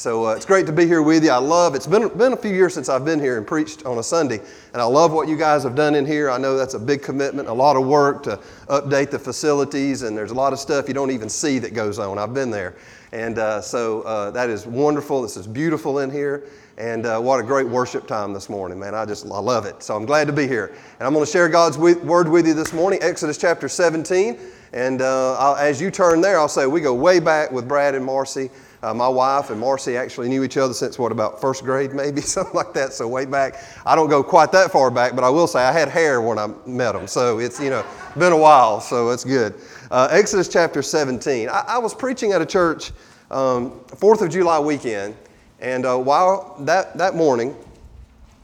So uh, it's great to be here with you. I love it's been been a few years since I've been here and preached on a Sunday, and I love what you guys have done in here. I know that's a big commitment, a lot of work to update the facilities, and there's a lot of stuff you don't even see that goes on. I've been there, and uh, so uh, that is wonderful. This is beautiful in here, and uh, what a great worship time this morning, man. I just I love it. So I'm glad to be here, and I'm going to share God's word with you this morning. Exodus chapter 17, and uh, as you turn there, I'll say we go way back with Brad and Marcy. Uh, my wife and Marcy actually knew each other since what about first grade, maybe something like that. So way back, I don't go quite that far back, but I will say I had hair when I met them. So it's you know been a while, so it's good. Uh, Exodus chapter 17. I, I, was preaching at a church um, Fourth of July weekend, and uh, while that that morning,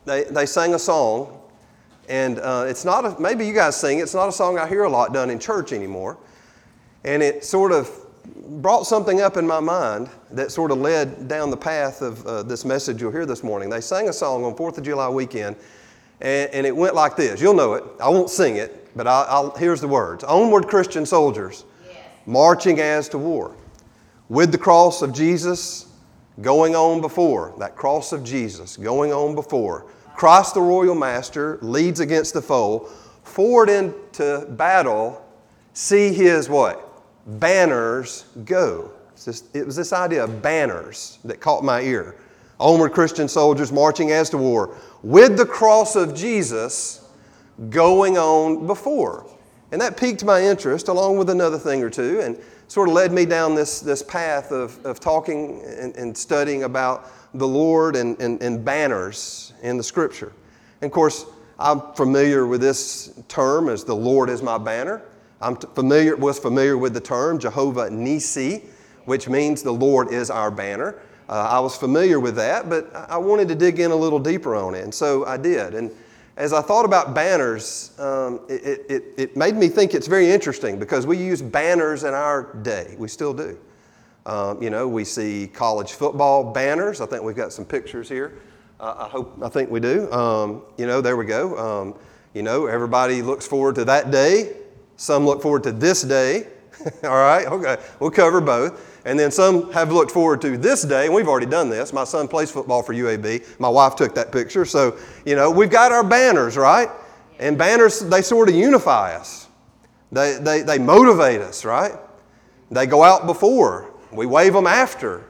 they they sang a song, and uh, it's not a, maybe you guys sing. It's not a song I hear a lot done in church anymore, and it sort of brought something up in my mind that sort of led down the path of uh, this message you'll hear this morning. They sang a song on 4th of July weekend, and, and it went like this. You'll know it. I won't sing it, but I'll, I'll, here's the words Onward, Christian soldiers, yes. marching as to war, with the cross of Jesus going on before, that cross of Jesus going on before. Christ the royal master leads against the foe, forward into battle, see his what? Banners go. it was this idea of banners that caught my ear. Onward Christian soldiers marching as to war with the cross of Jesus going on before. And that piqued my interest along with another thing or two and sort of led me down this, this path of, of talking and, and studying about the Lord and, and, and banners in the scripture. And of course, I'm familiar with this term as the Lord is my banner. I'm familiar, was familiar with the term Jehovah Nisi, which means the Lord is our banner. Uh, I was familiar with that, but I wanted to dig in a little deeper on it, and so I did. And as I thought about banners, um, it, it, it, made me think it's very interesting because we use banners in our day. We still do. Um, you know, we see college football banners. I think we've got some pictures here. Uh, I hope, I think we do. Um, you know, there we go. Um, you know, everybody looks forward to that day some look forward to this day. All right, okay, we'll cover both. And then some have looked forward to this day, and we've already done this. My son plays football for UAB. My wife took that picture. So, you know, we've got our banners, right? And banners, they sort of unify us, they, they, they motivate us, right? They go out before, we wave them after,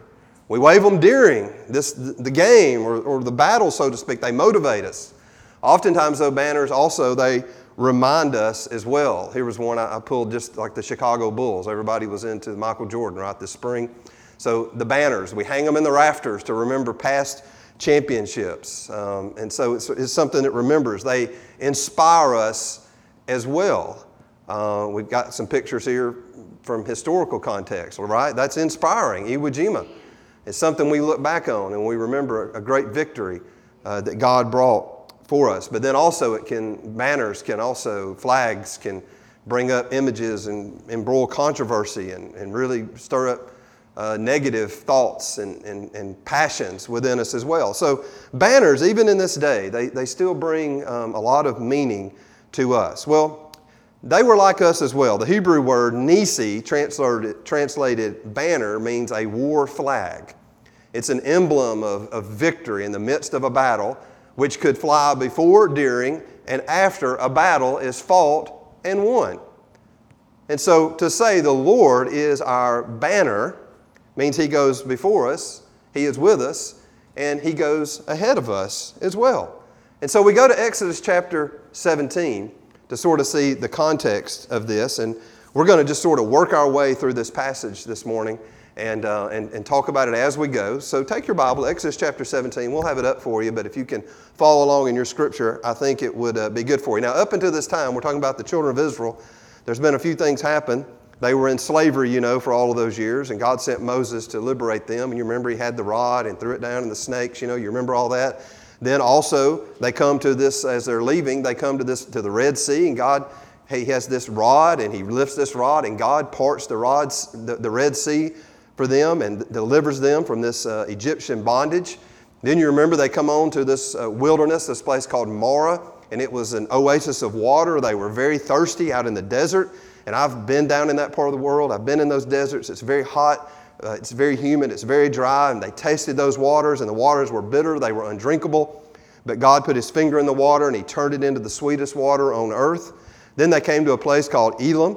we wave them during this, the game or, or the battle, so to speak. They motivate us. Oftentimes, though, banners also, they remind us as well. Here was one I, pulled just like the Chicago Bulls. Everybody was into Michael Jordan, right, this spring. So the banners, we hang them in the rafters to remember past championships. Um, and so it's, it's, something that remembers. They inspire us as well. Uh, we've got some pictures here from historical context, all right? That's inspiring. Iwo Jima. It's something we look back on and we remember a great victory uh, that God brought for us. But then also, it can, banners can also, flags can bring up images and embroil controversy and, and really stir up uh, negative thoughts and, and, and, passions within us as well. So, banners, even in this day, they, they still bring um, a lot of meaning to us. Well, they were like us as well. The Hebrew word nisi, translated, translated banner, means a war flag. It's an emblem of, of victory in the midst of a battle which could fly before, during, and after a battle is fought and won. And so to say the Lord is our banner means He goes before us, He is with us, and He goes ahead of us as well. And so we go to Exodus chapter 17 to sort of see the context of this, and we're going to just sort of work our way through this passage this morning and, uh, and, and talk about it as we go. So take your Bible, Exodus chapter 17. We'll have it up for you, but if you can follow along in your scripture, I think it would uh, be good for you. Now, up until this time, we're talking about the children of Israel. There's been a few things happen. They were in slavery, you know, for all of those years, and God sent Moses to liberate them. And you remember he had the rod and threw it down in the snakes, you know, you remember all that. Then also, they come to this, as they're leaving, they come to this, to the Red Sea, and God he has this rod and he lifts this rod and god parts the rods the, the red sea for them and delivers them from this uh, Egyptian bondage. Then you remember they come on to this uh, wilderness, this place called Marah, and it was an oasis of water. They were very thirsty out in the desert. And I've been down in that part of the world. I've been in those deserts. It's very hot, Uh, it's very humid, it's very dry, and they tasted those waters, and the waters were bitter, they were undrinkable. But God put his finger in the water, and he turned it into the sweetest water on earth. Then they came to a place called Elim.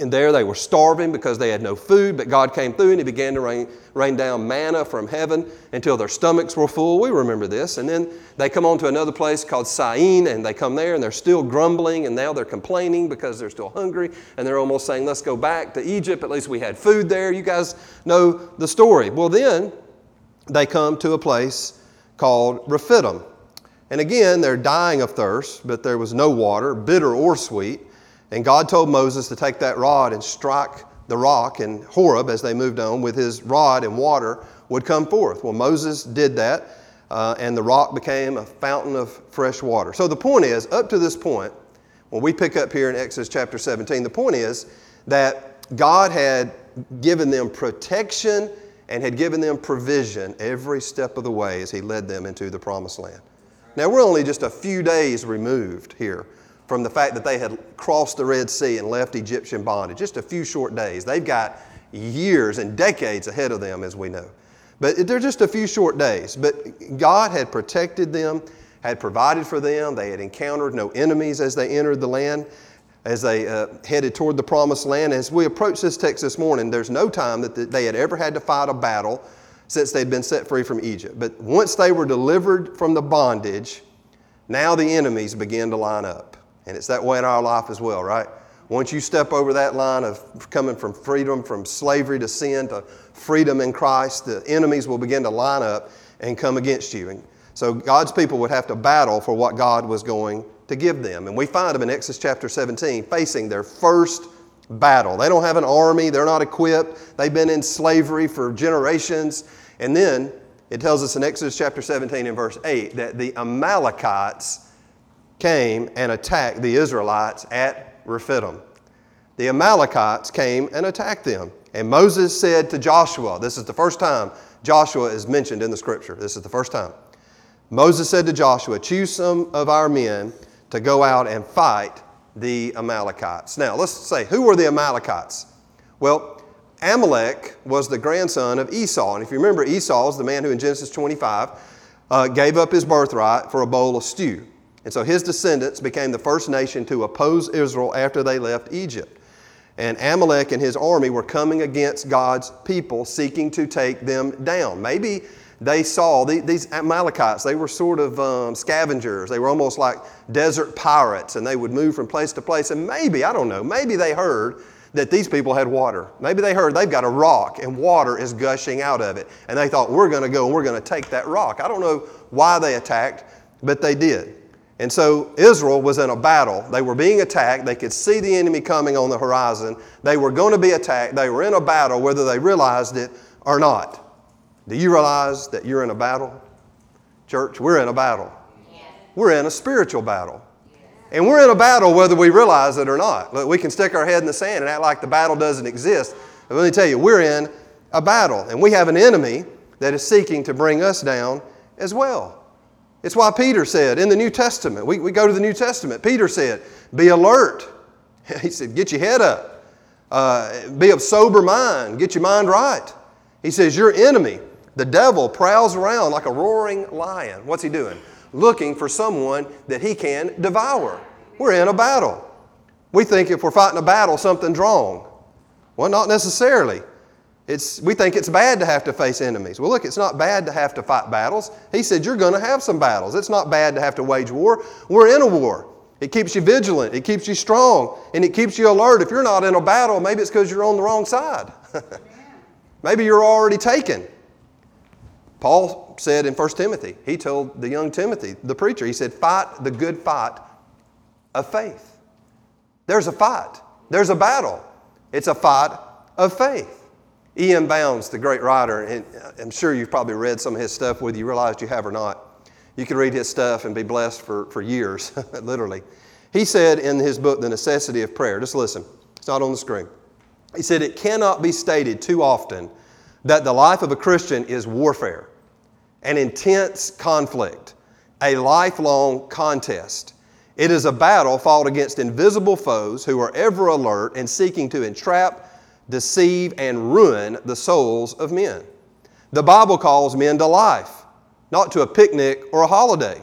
And there they were starving because they had no food, but God came through and He began to rain, rain down manna from heaven until their stomachs were full. We remember this. And then they come on to another place called Syene, and they come there and they're still grumbling, and now they're complaining because they're still hungry, and they're almost saying, Let's go back to Egypt. At least we had food there. You guys know the story. Well, then they come to a place called Rephidim. And again, they're dying of thirst, but there was no water, bitter or sweet. And God told Moses to take that rod and strike the rock, and Horeb, as they moved on, with his rod and water would come forth. Well, Moses did that, uh, and the rock became a fountain of fresh water. So the point is, up to this point, when we pick up here in Exodus chapter 17, the point is that God had given them protection and had given them provision every step of the way as He led them into the promised land. Now, we're only just a few days removed here from the fact that they had crossed the Red Sea and left Egyptian bondage. Just a few short days. They've got years and decades ahead of them, as we know. But they're just a few short days. But God had protected them, had provided for them. They had encountered no enemies as they entered the land, as they uh, headed toward the promised land. As we approach this text this morning, there's no time that they had ever had to fight a battle since they'd been set free from Egypt. But once they were delivered from the bondage, now the enemies began to line up. And it's that way in our life as well, right? Once you step over that line of coming from freedom, from slavery to sin to freedom in Christ, the enemies will begin to line up and come against you. And so God's people would have to battle for what God was going to give them. And we find them in Exodus chapter 17 facing their first battle. They don't have an army, they're not equipped, they've been in slavery for generations. And then it tells us in Exodus chapter 17 and verse 8 that the Amalekites came and attacked the Israelites at Rephidim. The Amalekites came and attacked them. And Moses said to Joshua, this is the first time Joshua is mentioned in the scripture. This is the first time. Moses said to Joshua, Choose some of our men to go out and fight the Amalekites. Now, let's say, who were the Amalekites? Well, Amalek was the grandson of Esau. And if you remember, Esau is the man who in Genesis 25 uh, gave up his birthright for a bowl of stew. And so his descendants became the first nation to oppose Israel after they left Egypt. And Amalek and his army were coming against God's people, seeking to take them down. Maybe they saw these Amalekites, they were sort of um, scavengers. They were almost like desert pirates, and they would move from place to place. And maybe, I don't know, maybe they heard that these people had water. Maybe they heard they've got a rock and water is gushing out of it. And they thought, we're going to go and we're going to take that rock. I don't know why they attacked, but they did. And so Israel was in a battle. They were being attacked. They could see the enemy coming on the horizon. They were going to be attacked. They were in a battle, whether they realized it or not. Do you realize that you're in a battle? Church, we're in a battle. We're in a spiritual battle. And we're in a battle whether we realize it or not. Look, we can stick our head in the sand and act like the battle doesn't exist. But let me tell you, we're in a battle. And we have an enemy that is seeking to bring us down as well. It's why Peter said in the New Testament, we, we go to the New Testament, Peter said, be alert. He said, get your head up. Uh, be of sober mind. Get your mind right. He says, your enemy, the devil, prowls around like a roaring lion. What's he doing? Looking for someone that he can devour. We're in a battle. We think if we're fighting a battle, something's wrong. Well, not necessarily. It's, we think it's bad to have to face enemies. Well, look, it's not bad to have to fight battles. He said you're going to have some battles. It's not bad to have to wage war. We're in a war. It keeps you vigilant, it keeps you strong, and it keeps you alert. If you're not in a battle, maybe it's because you're on the wrong side. maybe you're already taken. Paul said in 1 Timothy, he told the young Timothy, the preacher, he said, Fight the good fight of faith. There's a fight, there's a battle. It's a fight of faith. E.M. Bounds, the great writer, and uh, I'm sure you've probably read some of his stuff, whether you realized you have or not. You can read his stuff and be blessed for, for years, literally. He said in his book, The Necessity of Prayer, just listen, it's not on the screen. He said, It cannot be stated too often that the life of a Christian is warfare, an intense conflict, a lifelong contest. It is a battle fought against invisible foes who are ever alert and seeking to entrap, deceive, and ruin the souls of men. The Bible calls men to life, not to a picnic or a holiday.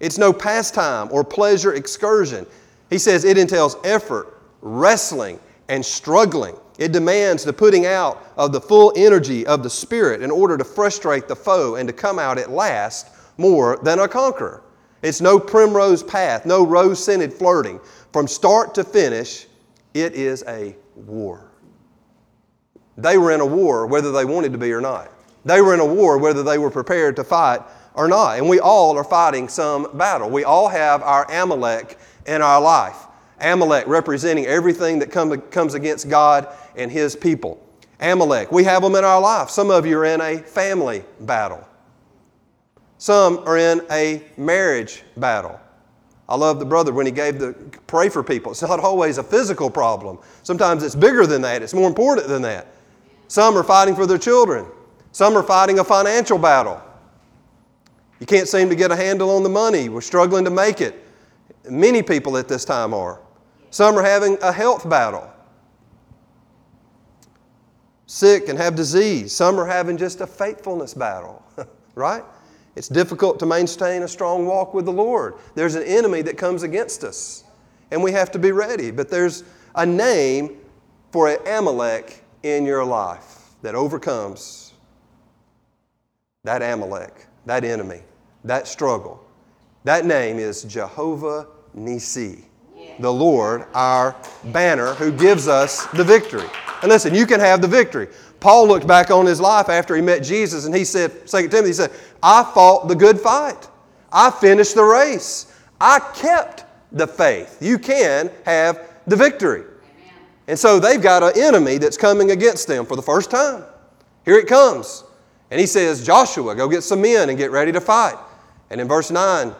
It's no pastime or pleasure excursion. He says it entails effort, wrestling, and struggling. It demands the putting out of the full energy of the Spirit in order to frustrate the foe and to come out at last more than a conqueror. It's no primrose path, no rose scented flirting. From start to finish, it is a war. They were in a war whether they wanted to be or not. They were in a war whether they were prepared to fight or not. And we all are fighting some battle. We all have our Amalek in our life. Amalek representing everything that come, comes against God and His people. Amalek, we have them in our life. Some of you are in a family battle. Some are in a marriage battle. I love the brother when he gave the pray for people. It's not always a physical problem. Sometimes it's bigger than that. It's more important than that. Some are fighting for their children. Some are fighting a financial battle. You can't seem to get a handle on the money. We're struggling to make it. Many people at this time are. Some are having a health battle, sick and have disease. Some are having just a faithfulness battle, right? It's difficult to maintain a strong walk with the Lord. There's an enemy that comes against us, and we have to be ready. But there's a name for Amalek in your life that overcomes that Amalek, that enemy, that struggle. That name is Jehovah Nissi the Lord, our banner, who gives us the victory. And listen, you can have the victory. Paul looked back on his life after he met Jesus and he said, 2 Timothy, he said, I fought the good fight. I finished the race. I kept the faith. You can have the victory. And so they've got an enemy that's coming against them for the first time. Here it comes. And he says, Joshua, go get some men and get ready to fight. And in verse 9,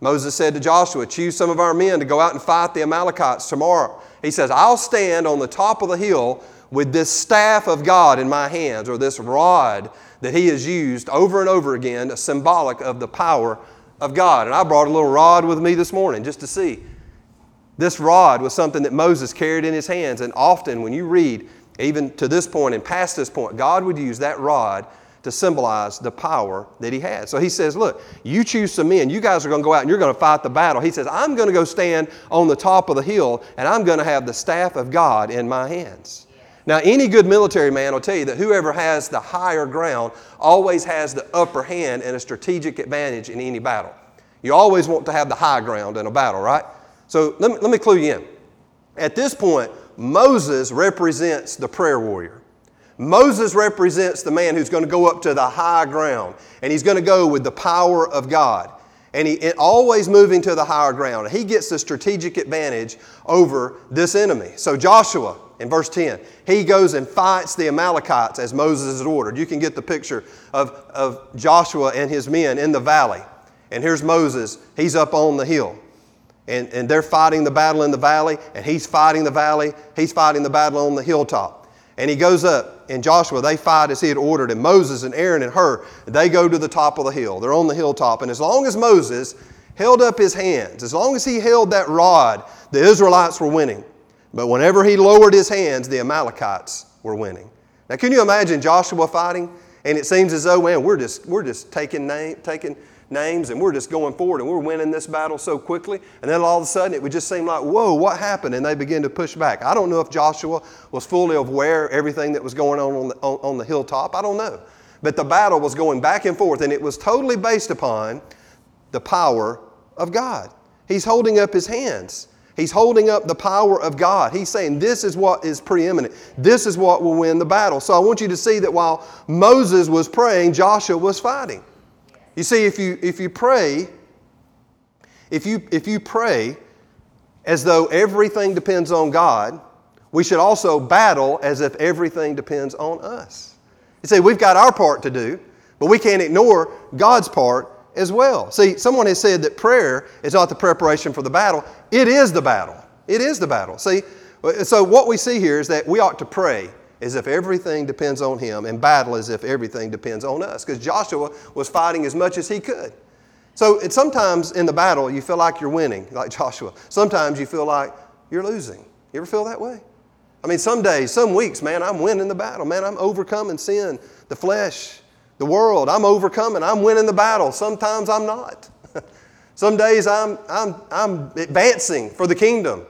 Moses said to Joshua, Choose some of our men to go out and fight the Amalekites tomorrow. He says, I'll stand on the top of the hill with this staff of God in my hands, or this rod that he has used over and over again, a symbolic of the power of God. And I brought a little rod with me this morning just to see. This rod was something that Moses carried in his hands, and often when you read, even to this point and past this point, God would use that rod to symbolize the power that he had. So he says, Look, you choose some men. You guys are going to go out and you're going to fight the battle. He says, I'm going to go stand on the top of the hill and I'm going to have the staff of God in my hands. Now, any good military man will tell you that whoever has the higher ground always has the upper hand and a strategic advantage in any battle. You always want to have the high ground in a battle, right? So let me, let me clue you in. At this point, Moses represents the prayer warrior. Moses represents the man who's going to go up to the high ground, and he's going to go with the power of God. And he and always moving to the higher ground. He gets the strategic advantage over this enemy. So Joshua, in verse 10, he goes and fights the Amalekites as Moses had ordered. You can get the picture of, of Joshua and his men in the valley. And here's Moses, he's up on the hill. And, and they're fighting the battle in the valley, and he's fighting the valley, he's fighting the battle on the hilltop. And he goes up, and Joshua, they fight as he had ordered, and Moses and Aaron and Hur, they go to the top of the hill. They're on the hilltop. And as long as Moses held up his hands, as long as he held that rod, the Israelites were winning. But whenever he lowered his hands, the Amalekites were winning. Now, can you imagine Joshua fighting? And it seems as though, man, we're just, we're just taking, name, taking names and we're just going forward and we're winning this battle so quickly. And then all of a sudden it would just seem like, whoa, what happened? And they begin to push back. I don't know if Joshua was fully aware of everything that was going on on the, on, on the hilltop. I don't know. But the battle was going back and forth and it was totally based upon the power of God. He's holding up his hands. He's holding up the power of God. He's saying, This is what is preeminent. This is what will win the battle. So I want you to see that while Moses was praying, Joshua was fighting. You see, if you, if you pray, if you, if you pray as though everything depends on God, we should also battle as if everything depends on us. You see, we've got our part to do, but we can't ignore God's part as well. See, someone has said that prayer is not the preparation for the battle, it is the battle. It is the battle. See, so what we see here is that we ought to pray as if everything depends on him and battle as if everything depends on us. Because Joshua was fighting as much as he could. So sometimes in the battle you feel like you're winning, like Joshua. Sometimes you feel like you're losing. You ever feel that way? I mean, some days, some weeks, man, I'm winning the battle. Man, I'm overcoming sin, the flesh, the world. I'm overcoming. I'm winning the battle. Sometimes I'm not. some days I'm, I'm, I'm advancing for the kingdom.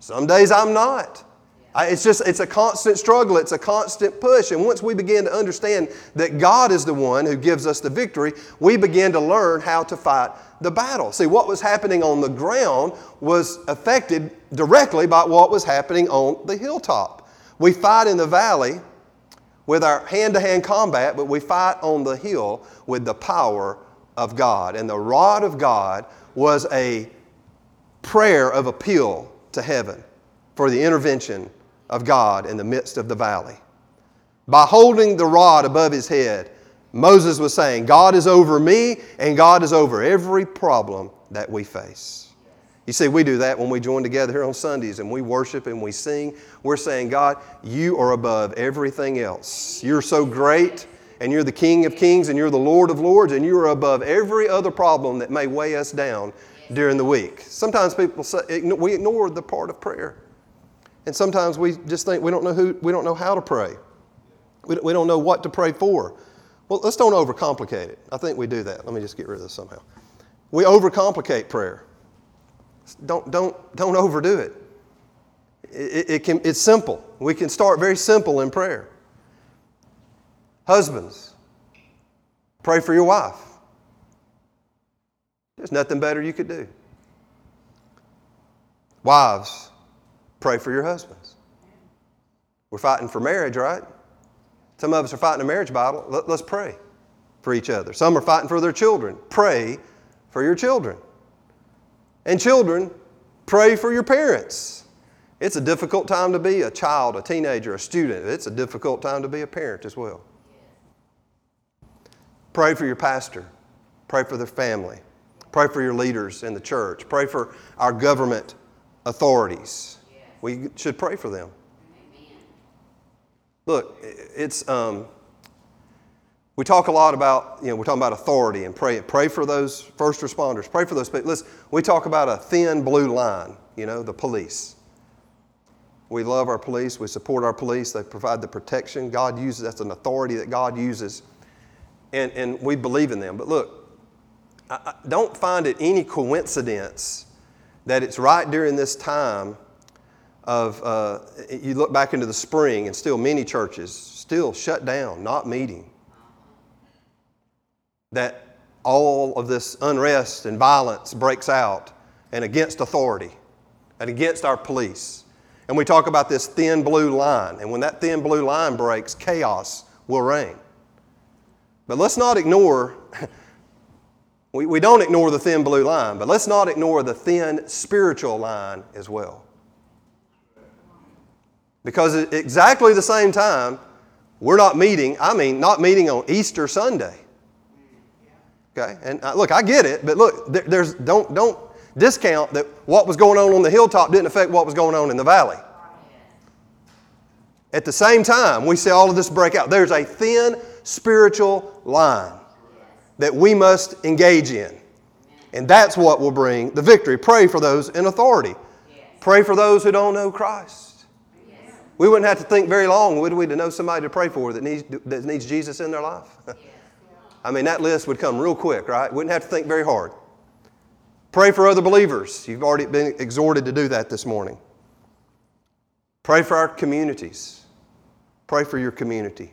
Some days I'm not. It's just, it's a constant struggle. It's a constant push. And once we begin to understand that God is the one who gives us the victory, we begin to learn how to fight the battle. See, what was happening on the ground was affected directly by what was happening on the hilltop. We fight in the valley with our hand to hand combat, but we fight on the hill with the power of God. And the rod of God was a prayer of appeal to heaven for the intervention of God in the midst of the valley. By holding the rod above his head, Moses was saying, God is over me and God is over every problem that we face. You see, we do that when we join together here on Sundays and we worship and we sing. We're saying, God, you are above everything else. You're so great and you're the King of kings and you're the Lord of lords and you are above every other problem that may weigh us down during the week. Sometimes people say, we ignore the part of prayer. And sometimes we just think we don't know who, we don't know how to pray. We, we don't know what to pray for. Well, let's don't overcomplicate it. I think we do that. Let me just get rid of this somehow. We overcomplicate prayer. Don't, don't, don't overdo it. It, it can, it's simple. We can start very simple in prayer. Husbands, pray for your wife. There's nothing better you could do. Wives, Pray for your husbands. We're fighting for marriage, right? Some of us are fighting a marriage battle. Let, us pray for each other. Some are fighting for their children. Pray for your children. And children, pray for your parents. It's a difficult time to be a child, a teenager, a student. It's a difficult time to be a parent as well. Pray for your pastor. Pray for their family. Pray for your leaders in the church. Pray for our government authorities we should pray for them. Look, it's um, we talk a lot about you know we're talking about authority and pray pray for those first responders. Pray for those people. Listen, we talk about a thin blue line. You know, the police. We love our police. We support our police. They provide the protection God uses. That's an authority that God uses, and and we believe in them. But look, I, I don't find it any coincidence that it's right during this time of, uh, you look back into the spring and still many churches still shut down, not meeting. That all of this unrest and violence breaks out and against authority and against our police. And we talk about this thin blue line. And when that thin blue line breaks, chaos will reign. But let's not ignore, we, we don't ignore the thin blue line, but let's not ignore the thin spiritual line as well. Because at exactly the same time, we're not meeting, I mean, not meeting on Easter Sunday. Okay? And uh, look, I get it, but look, there's, don't, don't discount that what was going on on the hilltop didn't affect what was going on in the valley. At the same time, we see all of this break out. There's a thin spiritual line that we must engage in. And that's what will bring the victory. Pray for those in authority. Pray for those who don't know Christ. We wouldn't have to think very long, would we, to know somebody to pray for that needs, that needs Jesus in their life? I mean, that list would come real quick, right? Wouldn't have to think very hard. Pray for other believers. You've already been exhorted to do that this morning. Pray for our communities. Pray for your community.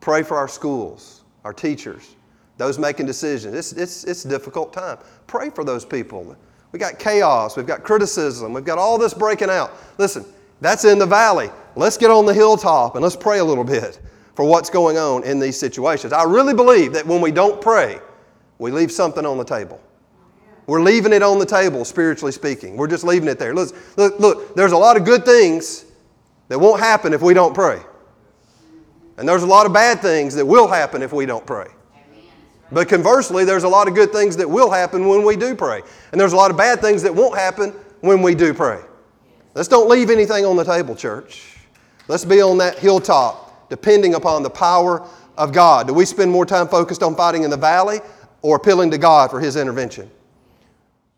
Pray for our schools, our teachers, those making decisions. It's, it's, it's a difficult time. Pray for those people. We've got chaos, we've got criticism, we've got all this breaking out. Listen, that's in the valley. Let's get on the hilltop and let's pray a little bit for what's going on in these situations. I really believe that when we don't pray, we leave something on the table. We're leaving it on the table, spiritually speaking. We're just leaving it there. Look, look, look, there's a lot of good things that won't happen if we don't pray. And there's a lot of bad things that will happen if we don't pray. But conversely, there's a lot of good things that will happen when we do pray. And there's a lot of bad things that won't happen when we do pray. Let's don't leave anything on the table, church. Let's be on that hilltop, depending upon the power of God. Do we spend more time focused on fighting in the valley or appealing to God for His intervention?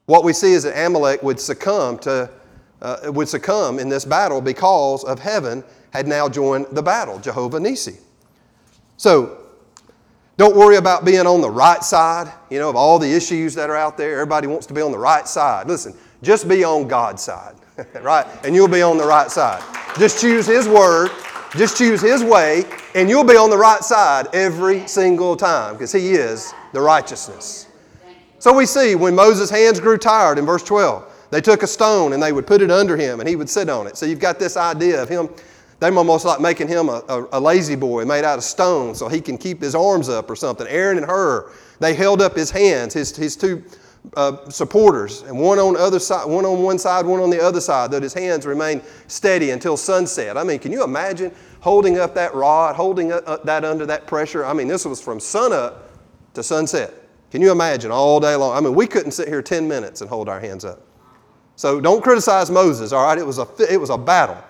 What we see is that Amalek would succumb to uh, would succumb in this battle because of heaven had now joined the battle, Jehovah Nisi. So, don't worry about being on the right side, you know, of all the issues that are out there. Everybody wants to be on the right side. Listen, just be on God's side, right? And you'll be on the right side. Just choose His word, just choose His way, and you'll be on the right side every single time because He is the righteousness. So we see when Moses' hands grew tired in verse 12, they took a stone and they would put it under him and he would sit on it. So you've got this idea of him, they're almost like making him a, a, a La-Z-Boy made out of stone so he can keep his arms up or something. Aaron and Hur, they held up his hands, his, his two uh, supporters, and one on, other side, one on one side, one on the other side, that his hands remained steady until sunset. I mean, can you imagine holding up that rod, holding up that under that pressure? I mean, this was from sunup to sunset. Can you imagine all day long? I mean, we couldn't sit here 10 minutes and hold our hands up. So don't criticize Moses, all right? It was a, it was a battle.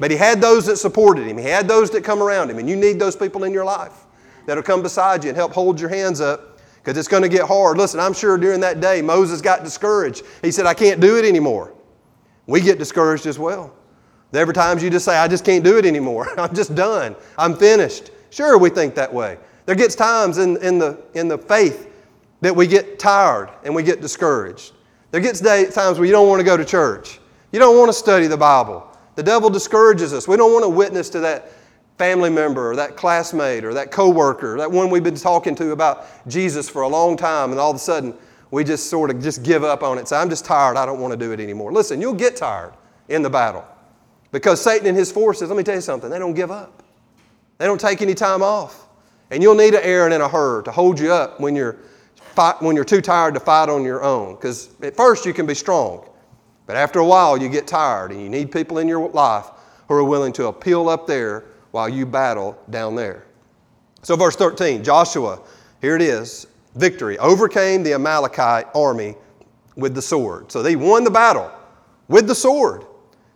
But he had those that supported him, he had those that come around him, and you need those people in your life that'll come beside you and help hold your hands up because it's going to get hard. Listen, I'm sure during that day Moses got discouraged. He said, I can't do it anymore. We get discouraged as well. There are times you just say, I just can't do it anymore. I'm just done. I'm finished. Sure, we think that way. There gets times in, in, the, in the faith that we get tired and we get discouraged. There gets day, times where you don't want to go to church. You don't want to study the Bible. The devil discourages us. We don't want to witness to that family member or that classmate or that coworker, that one we've been talking to about Jesus for a long time, and all of a sudden we just sort of just give up on it. Say, I'm just tired. I don't want to do it anymore. Listen, you'll get tired in the battle because Satan and his forces, let me tell you something, they don't give up. They don't take any time off. And you'll need an Aaron and a Hur to hold you up when you're fight, when you're too tired to fight on your own. Because at first you can be strong, but after a while you get tired and you need people in your life who are willing to appeal up there while you battle down there. So, verse 13 Joshua, here it is victory, overcame the Amalekite army with the sword. So they won the battle with the sword.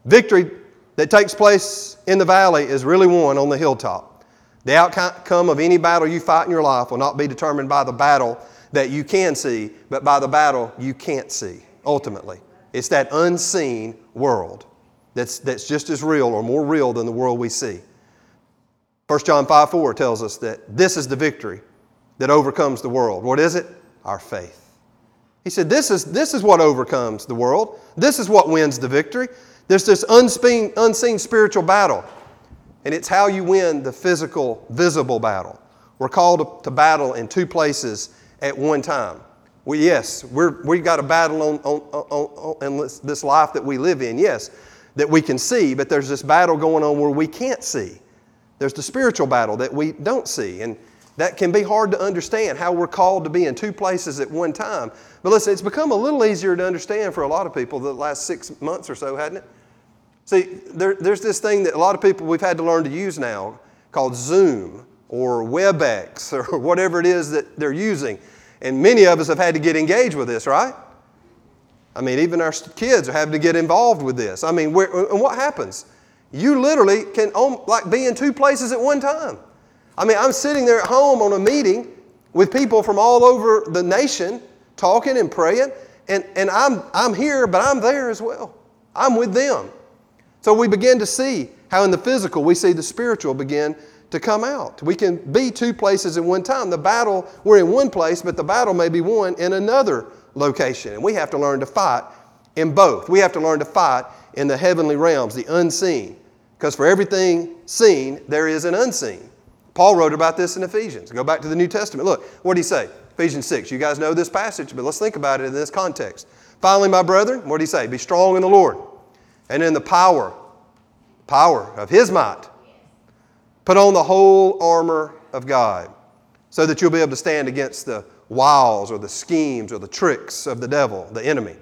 Victory that takes place in the valley is really won on the hilltop. The outcome of any battle you fight in your life will not be determined by the battle that you can see, but by the battle you can't see, ultimately. It's that unseen world that's, that's just as real or more real than the world we see. 1 John 5 4 tells us that this is the victory that overcomes the world. What is it? Our faith. He said, This is, this is what overcomes the world. This is what wins the victory. There's this unseen, unseen spiritual battle, and it's how you win the physical, visible battle. We're called to battle in two places at one time. We, yes, we're, we've got a battle on, on, on, on, in this, this life that we live in, yes, that we can see, but there's this battle going on where we can't see. There's the spiritual battle that we don't see. And that can be hard to understand how we're called to be in two places at one time. But listen, it's become a little easier to understand for a lot of people the last six months or so, hasn't it? See, there, there's this thing that a lot of people we've had to learn to use now called Zoom or WebEx or whatever it is that they're using. And many of us have had to get engaged with this, right? I mean, even our kids are having to get involved with this. I mean, and what happens? You literally can like be in two places at one time. I mean, I'm sitting there at home on a meeting with people from all over the nation talking and praying, and, and I'm, I'm here, but I'm there as well. I'm with them. So we begin to see how in the physical we see the spiritual begin to come out. We can be two places at one time. The battle, we're in one place, but the battle may be won in another location. And we have to learn to fight in both. We have to learn to fight in the heavenly realms, the unseen. Because for everything seen, there is an unseen. Paul wrote about this in Ephesians. Go back to the New Testament. Look, what did he say? Ephesians 6. You guys know this passage, but let's think about it in this context. Finally, my brethren, what did he say? Be strong in the Lord and in the power, power of his might. Put on the whole armor of God so that you'll be able to stand against the wiles or the schemes or the tricks of the devil, the enemy.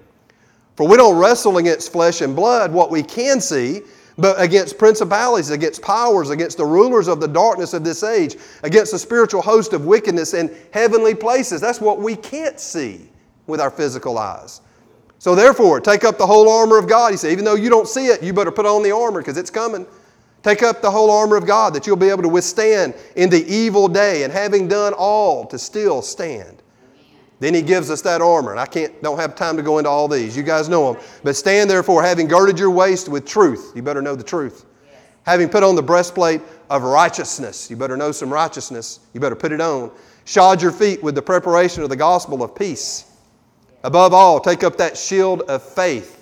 For we don't wrestle against flesh and blood, what we can see, but against principalities, against powers, against the rulers of the darkness of this age, against the spiritual host of wickedness in heavenly places. That's what we can't see with our physical eyes. So therefore, take up the whole armor of God. He said, even though you don't see it, you better put on the armor because it's coming. Take up the whole armor of God that you'll be able to withstand in the evil day, and having done all, to still stand. Then he gives us that armor, and I can't, don't have time to go into all these. You guys know them. But stand therefore, having girded your waist with truth. You better know the truth. Having put on the breastplate of righteousness. You better know some righteousness. You better put it on. Shod your feet with the preparation of the gospel of peace. Above all, take up that shield of faith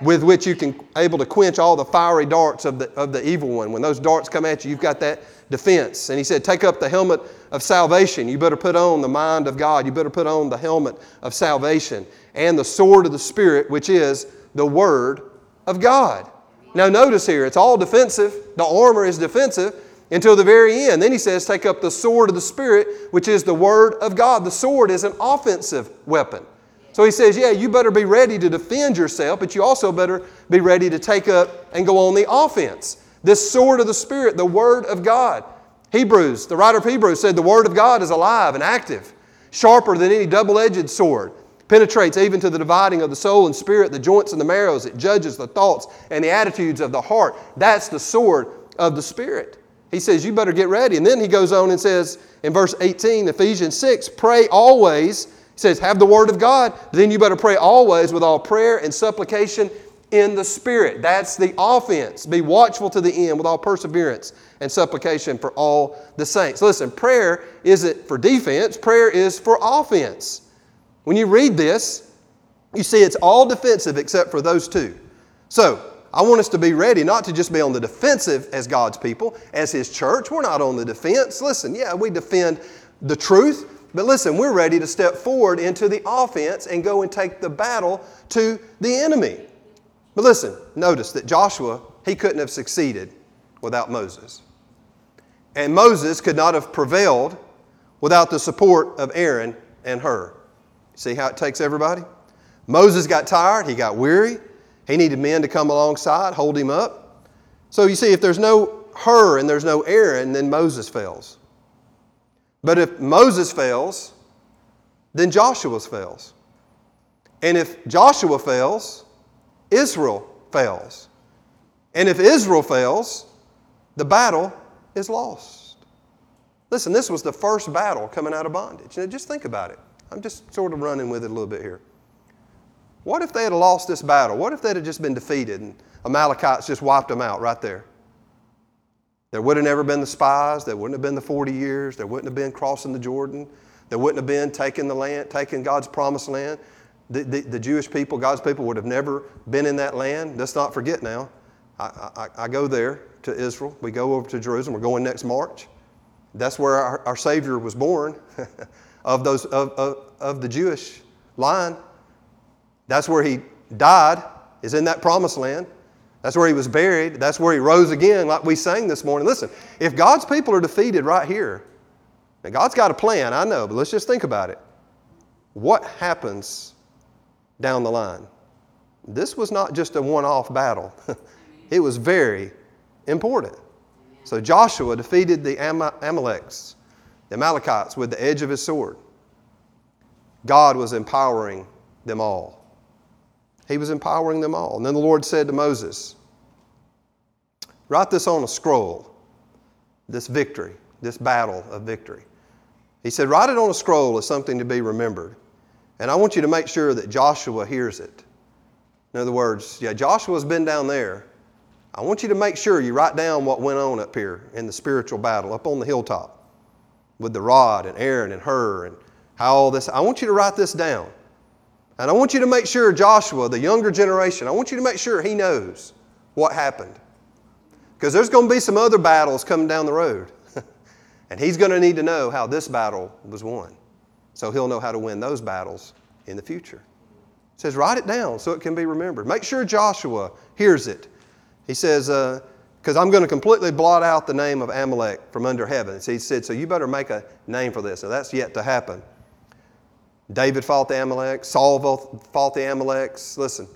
with which you can able to quench all the fiery darts of the, of the evil one. When those darts come at you, you've got that defense. And he said, Take up the helmet of salvation. You better put on the mind of God. You better put on the helmet of salvation and the sword of the Spirit, which is the Word of God. Now, notice here, it's all defensive. The armor is defensive until the very end. Then he says, Take up the sword of the Spirit, which is the Word of God. The sword is an offensive weapon. So he says, Yeah, you better be ready to defend yourself, but you also better be ready to take up and go on the offense. This sword of the Spirit, the Word of God. Hebrews, the writer of Hebrews said, The Word of God is alive and active, sharper than any double edged sword, penetrates even to the dividing of the soul and spirit, the joints and the marrows. It judges the thoughts and the attitudes of the heart. That's the sword of the Spirit. He says, You better get ready. And then he goes on and says in verse 18, Ephesians 6, Pray always he says, Have the Word of God, then you better pray always with all prayer and supplication in the Spirit. That's the offense. Be watchful to the end with all perseverance and supplication for all the saints. Listen, prayer isn't for defense, prayer is for offense. When you read this, you see it's all defensive except for those two. So, I want us to be ready not to just be on the defensive as God's people, as His church. We're not on the defense. Listen, yeah, we defend the truth, but listen, we're ready to step forward into the offense and go and take the battle to the enemy. But listen, notice that Joshua, he couldn't have succeeded without Moses. And Moses could not have prevailed without the support of Aaron and Hur. See how it takes everybody? Moses got tired, he got weary, he needed men to come alongside, hold him up. So you see, if there's no Hur and there's no Aaron, then Moses fails. But if Moses fails, then Joshua fails. And if Joshua fails, Israel fails. And if Israel fails, the battle is lost. Listen, this was the first battle coming out of bondage. Now, just think about it. I'm just sort of running with it a little bit here. What if they had lost this battle? What if they'd have just been defeated and Amalekites just wiped them out right there? There would have never been the spies. There wouldn't have been the 40 years. There wouldn't have been crossing the Jordan. There wouldn't have been taking the land, taking God's promised land. The, the, the Jewish people, God's people, would have never been in that land. Let's not forget now. I, I, I go there to Israel. We go over to Jerusalem. We're going next March. That's where our, our Savior was born of, those, of, of, of the Jewish line. That's where he died, is in that promised land. That's where he was buried. That's where he rose again, like we sang this morning. Listen, if God's people are defeated right here, and God's got a plan, I know, but let's just think about it. What happens down the line? This was not just a one off battle, it was very important. So Joshua defeated the Amaleks, the Amalekites, with the edge of his sword. God was empowering them all. He was empowering them all. And then the Lord said to Moses, Write this on a scroll, this victory, this battle of victory. He said, Write it on a scroll as something to be remembered. And I want you to make sure that Joshua hears it. In other words, yeah, Joshua's been down there. I want you to make sure you write down what went on up here in the spiritual battle, up on the hilltop, with the rod and Aaron and Hur and how all this. I want you to write this down. And I want you to make sure, Joshua, the younger generation, I want you to make sure he knows what happened. Because there's going to be some other battles coming down the road. and he's going to need to know how this battle was won. So he'll know how to win those battles in the future. It says, write it down so it can be remembered. Make sure Joshua hears it. He says, because uh, I'm going to completely blot out the name of Amalek from under heaven. So he said, so you better make a name for this. So that's yet to happen. David fought the Amalek, Saul fought the Amaleks. Listen,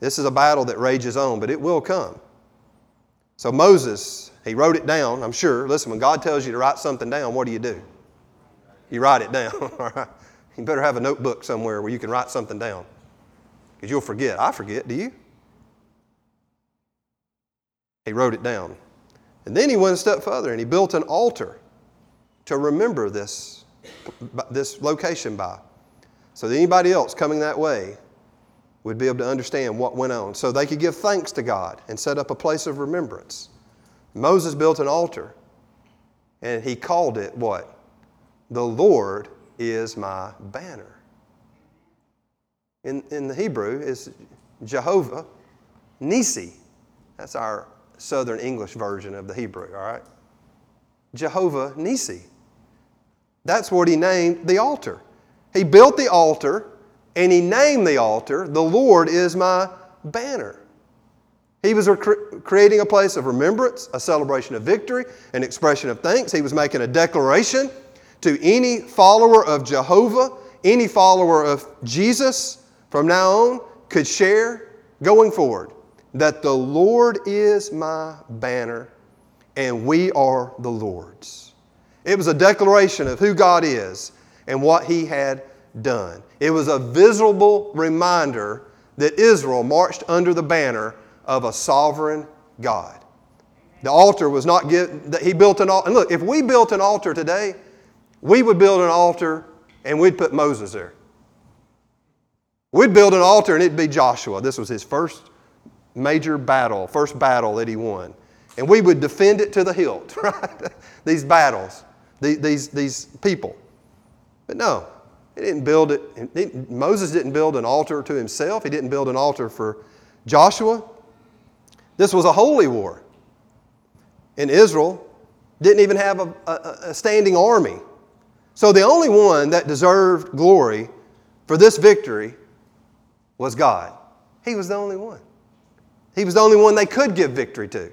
this is a battle that rages on, but it will come. So Moses, he wrote it down, I'm sure. Listen, when God tells you to write something down, what do you do? You write it down, all right? You better have a notebook somewhere where you can write something down because you'll forget. I forget, do you? He wrote it down. And then he went a step further and he built an altar to remember this, this location by. so that anybody else coming that way would be able to understand what went on. So they could give thanks to God and set up a place of remembrance. Moses built an altar and he called it what? The Lord is my banner. In, in the Hebrew is Jehovah Nisi. That's our Southern English version of the Hebrew, all right? Jehovah Nisi. That's what he named the altar. He built the altar and he named the altar, The Lord is my banner. He was creating a place of remembrance, a celebration of victory, an expression of thanks. He was making a declaration to any follower of Jehovah, any follower of Jesus from now on could share going forward that the Lord is my banner and we are the Lord's. It was a declaration of who God is and what He had done. It was a visible reminder that Israel marched under the banner of a sovereign God. The altar was not get, he built an altar. And look, if we built an altar today, we would build an altar and we'd put Moses there. We'd build an altar and it'd be Joshua. This was his first major battle, first battle that he won. And we would defend it to the hilt, right? these battles, these, these people. But no, he didn't build it. Moses didn't build an altar to himself, he didn't build an altar for Joshua. This was a holy war. And Israel didn't even have a, a, a standing army. So the only one that deserved glory for this victory was God. He was the only one. He was the only one they could give victory to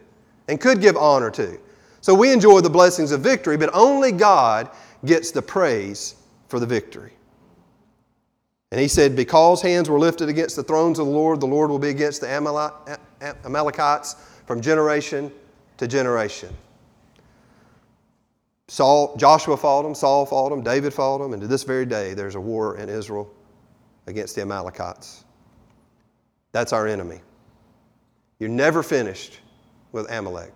and could give honor to. So we enjoy the blessings of victory, but only God gets the praise for the victory. And he said, Because hands were lifted against the thrones of the Lord, the Lord will be against the Amalekites from generation to generation. Saul, Joshua fought them, Saul fought them, David fought them, and to this very day there's a war in Israel against the Amalekites. That's our enemy. You're never finished with Amalek.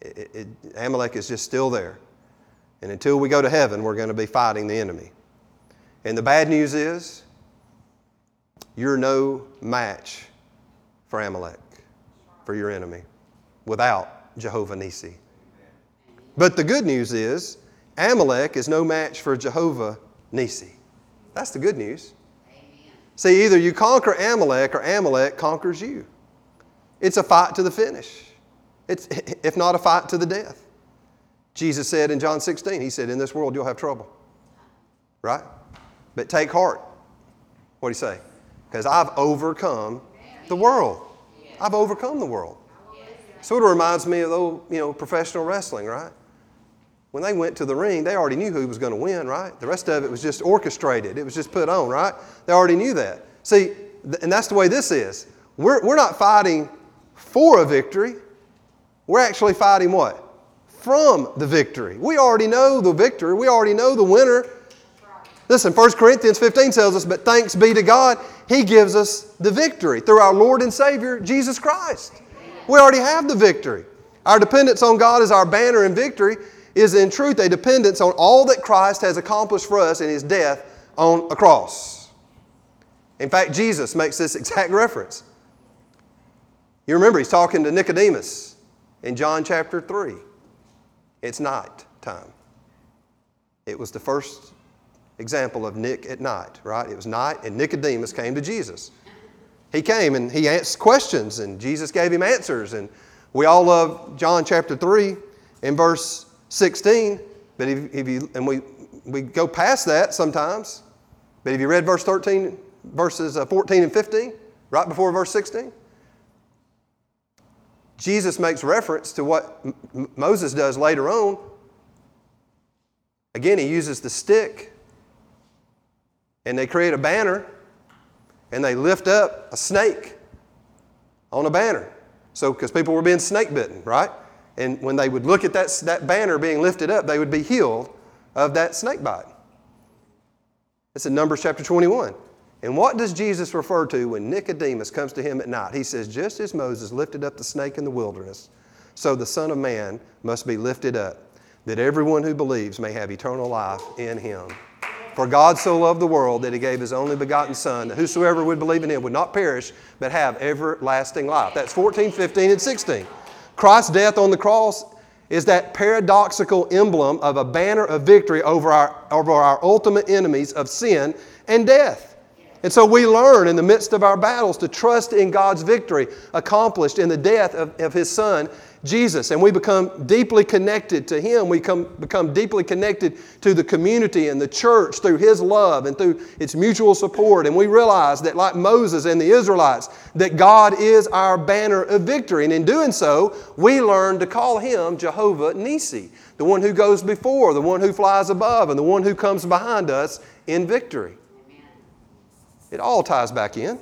It, it, Amalek is just still there. And until we go to heaven, we're going to be fighting the enemy. And the bad news is, you're no match for Amalek, for your enemy, without Jehovah Nissi. But the good news is, Amalek is no match for Jehovah Nissi. That's the good news. Amen. See, either you conquer Amalek or Amalek conquers you. It's a fight to the finish, it's, if not a fight to the death. Jesus said in John 16, He said, In this world you'll have trouble. Right? But take heart. What do you say? Because I've overcome the world. I've overcome the world. Sort of reminds me of old, you know, professional wrestling, right? When they went to the ring, they already knew who was going to win, right? The rest of it was just orchestrated. It was just put on, right? They already knew that. See, and that's the way this is. We're, we're not fighting for a victory. We're actually fighting what? From the victory. We already know the victory. We already know the winner. Listen, 1 Corinthians 15 tells us, but thanks be to God, He gives us the victory through our Lord and Savior, Jesus Christ. We already have the victory. Our dependence on God is our banner and victory is in truth a dependence on all that Christ has accomplished for us in His death on a cross. In fact, Jesus makes this exact reference. You remember, He's talking to Nicodemus in John chapter 3. It's night time. It was the first example of Nick at night, right? It was night, and Nicodemus came to Jesus. He came and he asked questions, and Jesus gave him answers. And we all love John chapter 3 in verse 16, but if, if you, and we, we go past that sometimes, but if you read verse 13, verses uh, 14 and 15, right before verse 16? Jesus makes reference to what Moses does later on. Again, he uses the stick and they create a banner and they lift up a snake on a banner. So, because people were being snake bitten, right? And when they would look at that, that banner being lifted up, they would be healed of that snake bite. It's in Numbers chapter 21. And what does Jesus refer to when Nicodemus comes to him at night? He says, Just as Moses lifted up the snake in the wilderness, so the Son of Man must be lifted up, that everyone who believes may have eternal life in him. For God so loved the world that he gave his only begotten Son, that whosoever would believe in him would not perish, but have everlasting life. That's 14, 15, and 16. Christ's death on the cross is that paradoxical emblem of a banner of victory over our, over our ultimate enemies of sin and death. And so we learn in the midst of our battles to trust in God's victory accomplished in the death of, of His Son Jesus, and we become deeply connected to Him. We come, become deeply connected to the community and the church through His love and through its mutual support. And we realize that, like Moses and the Israelites, that God is our banner of victory. And in doing so, we learn to call Him Jehovah Nissi, the one who goes before, the one who flies above, and the one who comes behind us in victory. It all ties back in.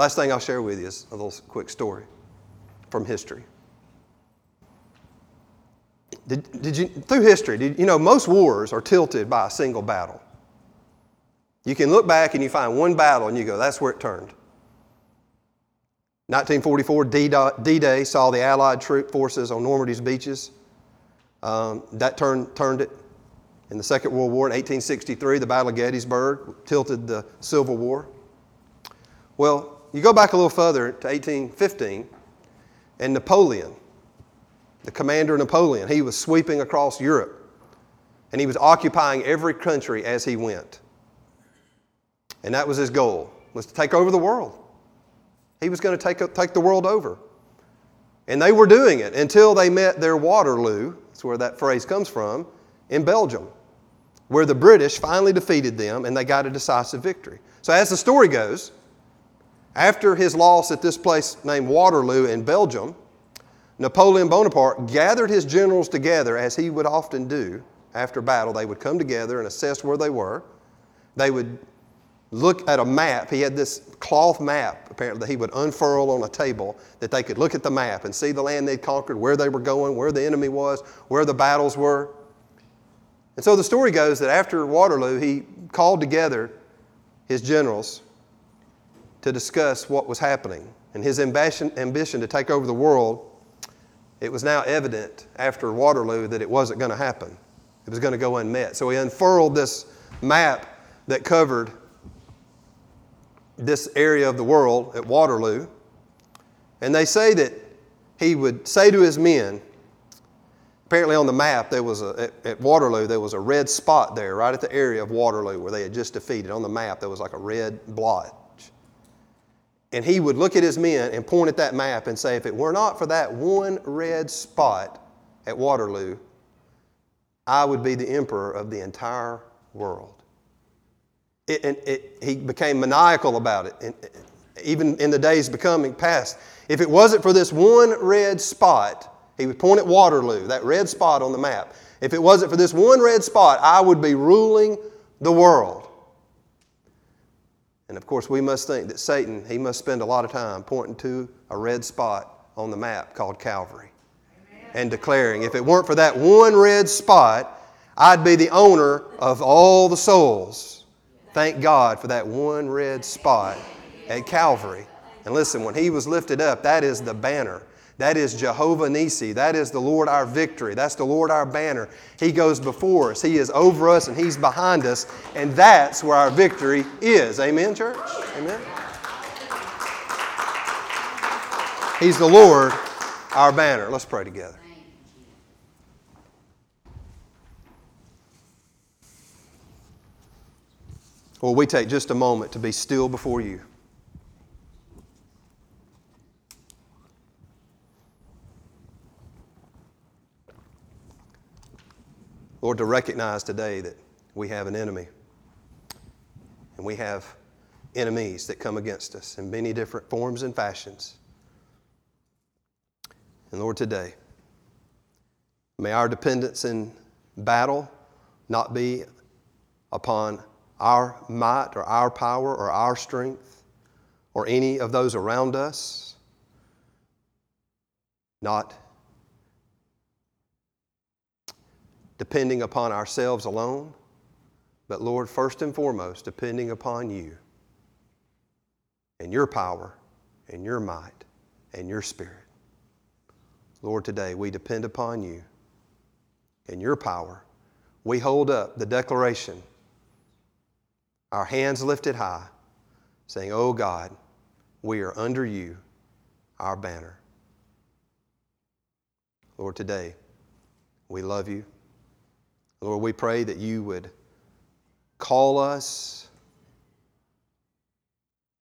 Last thing I'll share with you is a little quick story from history. Did, did you, through history, did, you know, most wars are tilted by a single battle. You can look back and you find one battle and you go, that's where it turned. 1944, D Day saw the Allied troop forces on Normandy's beaches. Um, that turned, turned it. In the Second World War in 1863, the Battle of Gettysburg tilted the Civil War. Well, you go back a little further to 1815, and Napoleon, the commander Napoleon, he was sweeping across Europe and he was occupying every country as he went. And that was his goal, was to take over the world. He was going to take, take the world over. And they were doing it until they met their Waterloo, that's where that phrase comes from, in Belgium, where the British finally defeated them and they got a decisive victory. So, as the story goes, after his loss at this place named Waterloo in Belgium, Napoleon Bonaparte gathered his generals together as he would often do after battle. They would come together and assess where they were. They would look at a map. He had this cloth map, apparently, that he would unfurl on a table that they could look at the map and see the land they'd conquered, where they were going, where the enemy was, where the battles were. And so the story goes that after Waterloo, he called together his generals to discuss what was happening. And his ambition, to take over the world, it was now evident after Waterloo that it wasn't going to happen. It was going to go unmet. So he unfurled this map that covered this area of the world at Waterloo. And they say that he would say to his men, apparently on the map there was a, at, at, Waterloo there was a red spot there right at the area of Waterloo where they had just defeated. On the map there was like a red blot. And he would look at his men and point at that map and say, if it were not for that one red spot at Waterloo, I would be the emperor of the entire world. It, and it, he became maniacal about it, and even in the days becoming past. If it wasn't for this one red spot, he would point at Waterloo, that red spot on the map. If it wasn't for this one red spot, I would be ruling the world. And of course, we must think that Satan, he must spend a lot of time pointing to a red spot on the map called Calvary Amen. and declaring, if it weren't for that one red spot, I'd be the owner of all the souls. Thank God for that one red spot at Calvary. And listen, when he was lifted up, that is the banner that is Jehovah Nissi. That is the Lord our victory. That's the Lord our banner. He goes before us. He is over us and He's behind us. And that's where our victory is. Amen, church? Amen. He's the Lord our banner. Let's pray together. Well, we take just a moment to be still before you. Lord, to recognize today that we have an enemy. And we have enemies that come against us in many different forms and fashions. And Lord, today, may our dependence in battle not be upon our might or our power or our strength or any of those around us, not depending upon ourselves alone, but Lord, first and foremost, depending upon you and your power and your might and your spirit. Lord, today we depend upon you and your power. we hold up the declaration, our hands lifted high, saying, Oh God, we are under you, our banner. Lord, today we love you. Lord, we pray that you would call us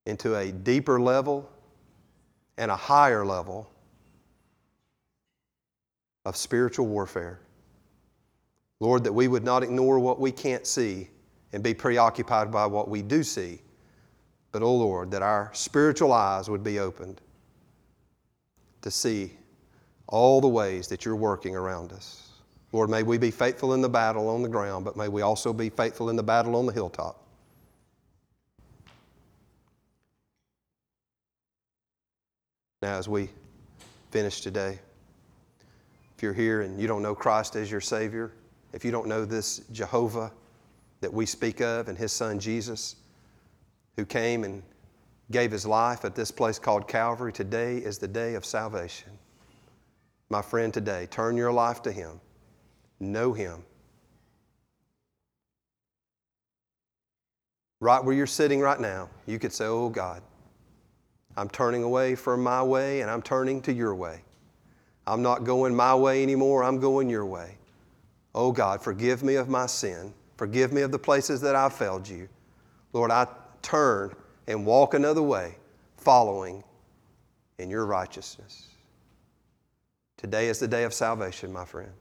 into a deeper level and a higher level of spiritual warfare. Lord, that we would not ignore what we can't see and be preoccupied by what we do see, but, oh Lord, that our spiritual eyes would be opened to see all the ways that you're working around us. Lord, may we be faithful in the battle on the ground, but may we also be faithful in the battle on the hilltop. Now, as we finish today, if you're here and you don't know Christ as your Savior, if you don't know this Jehovah that we speak of and His Son Jesus, who came and gave His life at this place called Calvary, today is the day of salvation. My friend, today, turn your life to Him, know Him. Right where you're sitting right now, you could say, Oh God, I'm turning away from my way and I'm turning to your way. I'm not going my way anymore, I'm going your way. Oh God, forgive me of my sin. Forgive me of the places that I've failed you. Lord, I turn and walk another way, following in your righteousness. Today is the day of salvation, my friend.